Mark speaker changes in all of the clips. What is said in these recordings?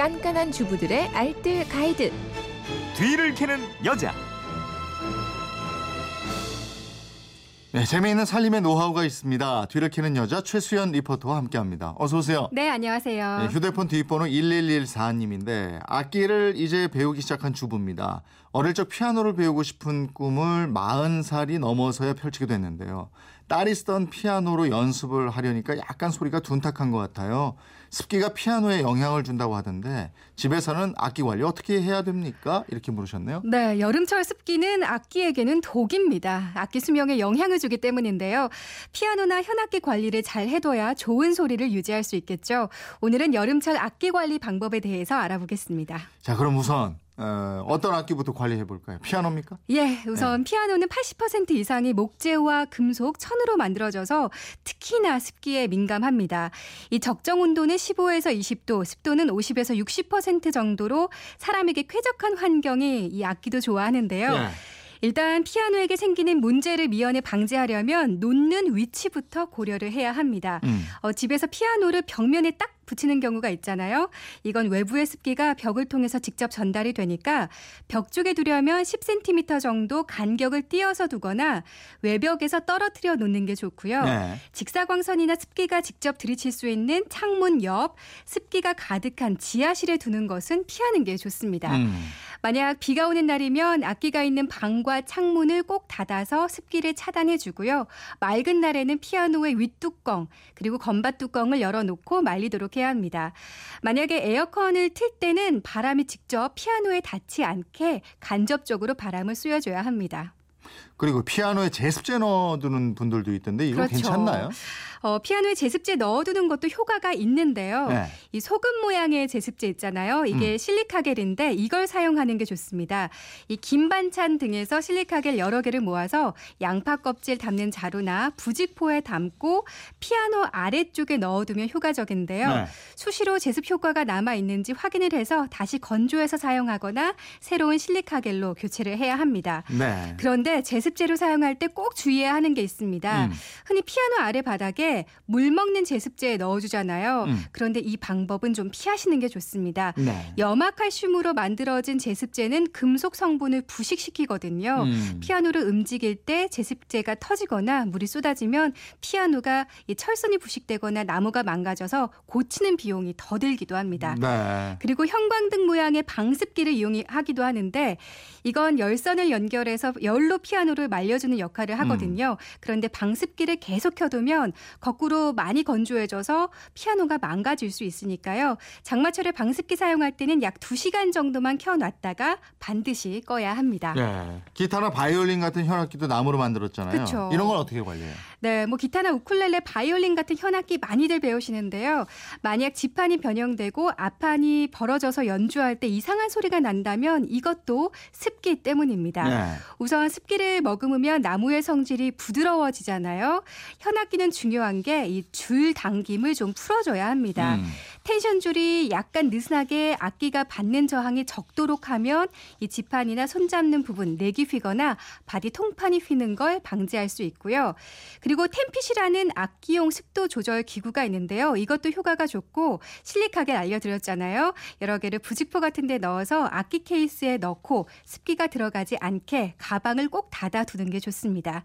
Speaker 1: 깐깐한 주부들의 알뜰 가이드.
Speaker 2: 뒤를 캐는 여자.
Speaker 3: 네, 재미있는 살림의 노하우가 있습니다. 뒤를 캐는 여자 최수연 리포터와 함께합니다. 어서 오세요.
Speaker 4: 네, 안녕하세요.
Speaker 3: 네, 휴대폰 뒷번호 1114님인데 악기를 이제 배우기 시작한 주부입니다. 어릴 적 피아노를 배우고 싶은 꿈을 40살이 넘어서야 펼치게 됐는데요. 딸이 쓰던 피아노로 연습을 하려니까 약간 소리가 둔탁한 것 같아요. 습기가 피아노에 영향을 준다고 하던데 집에서는 악기 관리 어떻게 해야 됩니까? 이렇게 물으셨네요.
Speaker 4: 네, 여름철 습기는 악기에게는 독입니다. 악기 수명에 영향을 주기 때문인데요. 피아노나 현악기 관리를 잘 해둬야 좋은 소리를 유지할 수 있겠죠. 오늘은 여름철 악기 관리 방법에 대해서 알아보겠습니다.
Speaker 3: 자, 그럼 우선 어, 어떤 악기부터 관리해 볼까요? 피아노입니까?
Speaker 4: 예, 우선 네. 피아노는 80% 이상이 목재와 금속, 천으로 만들어져서 특히나 습기에 민감합니다. 이 적정 온도는 15에서 20도, 습도는 50에서 60% 정도로 사람에게 쾌적한 환경이 이 악기도 좋아하는데요. 네. 일단 피아노에게 생기는 문제를 미연에 방지하려면 놓는 위치부터 고려를 해야 합니다. 음. 어, 집에서 피아노를 벽면에 딱 붙이는 경우가 있잖아요. 이건 외부의 습기가 벽을 통해서 직접 전달이 되니까 벽 쪽에 두려면 10cm 정도 간격을 띄어서 두거나 외벽에서 떨어뜨려 놓는 게 좋고요. 네. 직사광선이나 습기가 직접 들이칠 수 있는 창문 옆 습기가 가득한 지하실에 두는 것은 피하는 게 좋습니다. 음. 만약 비가 오는 날이면 악기가 있는 방과 창문을 꼭 닫아서 습기를 차단해 주고요. 맑은 날에는 피아노의 윗뚜껑 그리고 건반 뚜껑을 열어놓고 말리도록 해야 합니다. 만약에 에어컨을 틀 때는 바람이 직접 피아노에 닿지 않게 간접적으로 바람을 쐬어줘야 합니다.
Speaker 3: 그리고 피아노에 제습제 넣어두는 분들도 있던데 이거 그렇죠. 괜찮나요?
Speaker 4: 어, 피아노에 제습제 넣어두는 것도 효과가 있는데요. 네. 이 소금 모양의 제습제 있잖아요. 이게 음. 실리카겔인데 이걸 사용하는 게 좋습니다. 이 김반찬 등에서 실리카겔 여러 개를 모아서 양파 껍질 담는 자루나 부직포에 담고 피아노 아래쪽에 넣어두면 효과적인데요. 네. 수시로 제습 효과가 남아 있는지 확인을 해서 다시 건조해서 사용하거나 새로운 실리카겔로 교체를 해야 합니다. 네. 그런데 제습제로 사용할 때 꼭 주의해야 하는 게 있습니다. 음. 흔히 피아노 아래 바닥에 물 먹는 제습제에 넣어주잖아요. 음. 그런데 이 방법은 좀 피하시는 게 좋습니다. 네. 염화칼슘으로 만들어진 제습제는 금속 성분을 부식시키거든요. 음. 피아노를 움직일 때 제습제가 터지거나 물이 쏟아지면 피아노가 이 철선이 부식되거나 나무가 망가져서 고치는 비용이 더 들기도 합니다. 네. 그리고 형광등 모양의 방습기를 이용하기도 하는데 이건 열선을 연결해서 열로 피 아노를 말려주는 역할을 하거든요. 음. 그런데 방습기를 계속 켜두면 거꾸로 많이 건조해져서 피아노가 망가질 수 있으니까요. 장마철에 방습기 사용할 때는 약 2시간 정도만 켜놨다가 반드시 꺼야 합니다.
Speaker 3: 네. 기타나 바이올린 같은 현악기도 나무로 만들었잖아요. 그쵸. 이런 건 어떻게 관리해요?
Speaker 4: 네, 뭐 기타나 우쿨렐레, 바이올린 같은 현악기 많이들 배우시는데요. 만약 지판이 변형되고 앞판이 벌어져서 연주할 때 이상한 소리가 난다면 이것도 습기 때문입니다. 네. 우선 습기 를 머금으면 나무의 성질이 부드러워지잖아요. 현악기는 중요한 게 이 줄 당김을 좀 풀어줘야 합니다. 음. 텐션 줄이 약간 느슨하게 악기가 받는 저항이 적도록 하면 이 지판이나 손잡는 부분 neck이 휘거나 body 통판이 휘는 걸 방지할 수 있고요. 그리고 댐핏이라는 악기용 습도 조절 기구가 있는데요. 이것도 효과가 좋고 실리카겔 알려드렸잖아요. 여러 개를 부직포 같은 데 넣어서 악기 케이스에 넣고 습기가 들어가지 않게 가방을 꼭 닫아두는 게 좋습니다.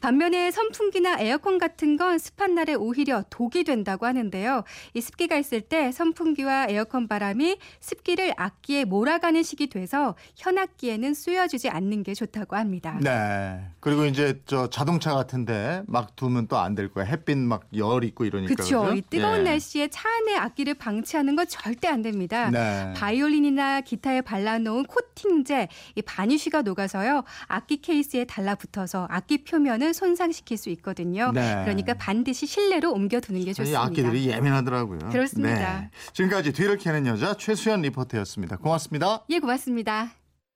Speaker 4: 반면에 선풍기나 에어컨 같은 건 습한 날에 오히려 독이 된다고 하는데요. 이 습기가 있을 때 선풍기와 에어컨 바람이 습기를 악기에 몰아가는 식이 돼서 현악기에는 쏘여주지 않는 게 좋다고 합니다.
Speaker 3: 네. 그리고 이제 저 자동차 같은데 막 두면 또 안 될 거야. 햇빛 막 열 있고 이러니까.
Speaker 4: 그렇죠. 이 뜨거운 예. 날씨에 차 안에 악기를 방치하는 건 절대 안 됩니다. 네. 바이올린이나 기타에 발라놓은 코팅제, 이 바니쉬가 녹아서요. 악기 케이스에 달라붙어서 악기 표면을 손상시킬 수 있거든요. 네. 그러니까 반드시 실내로 옮겨두는 게 좋습니다.
Speaker 3: 악기들이 예민하더라고요.
Speaker 4: 그렇습니다. 네.
Speaker 3: 지금까지 뒤를 캐는 여자 최수연 리포터였습니다. 고맙습니다.
Speaker 4: 예, 고맙습니다.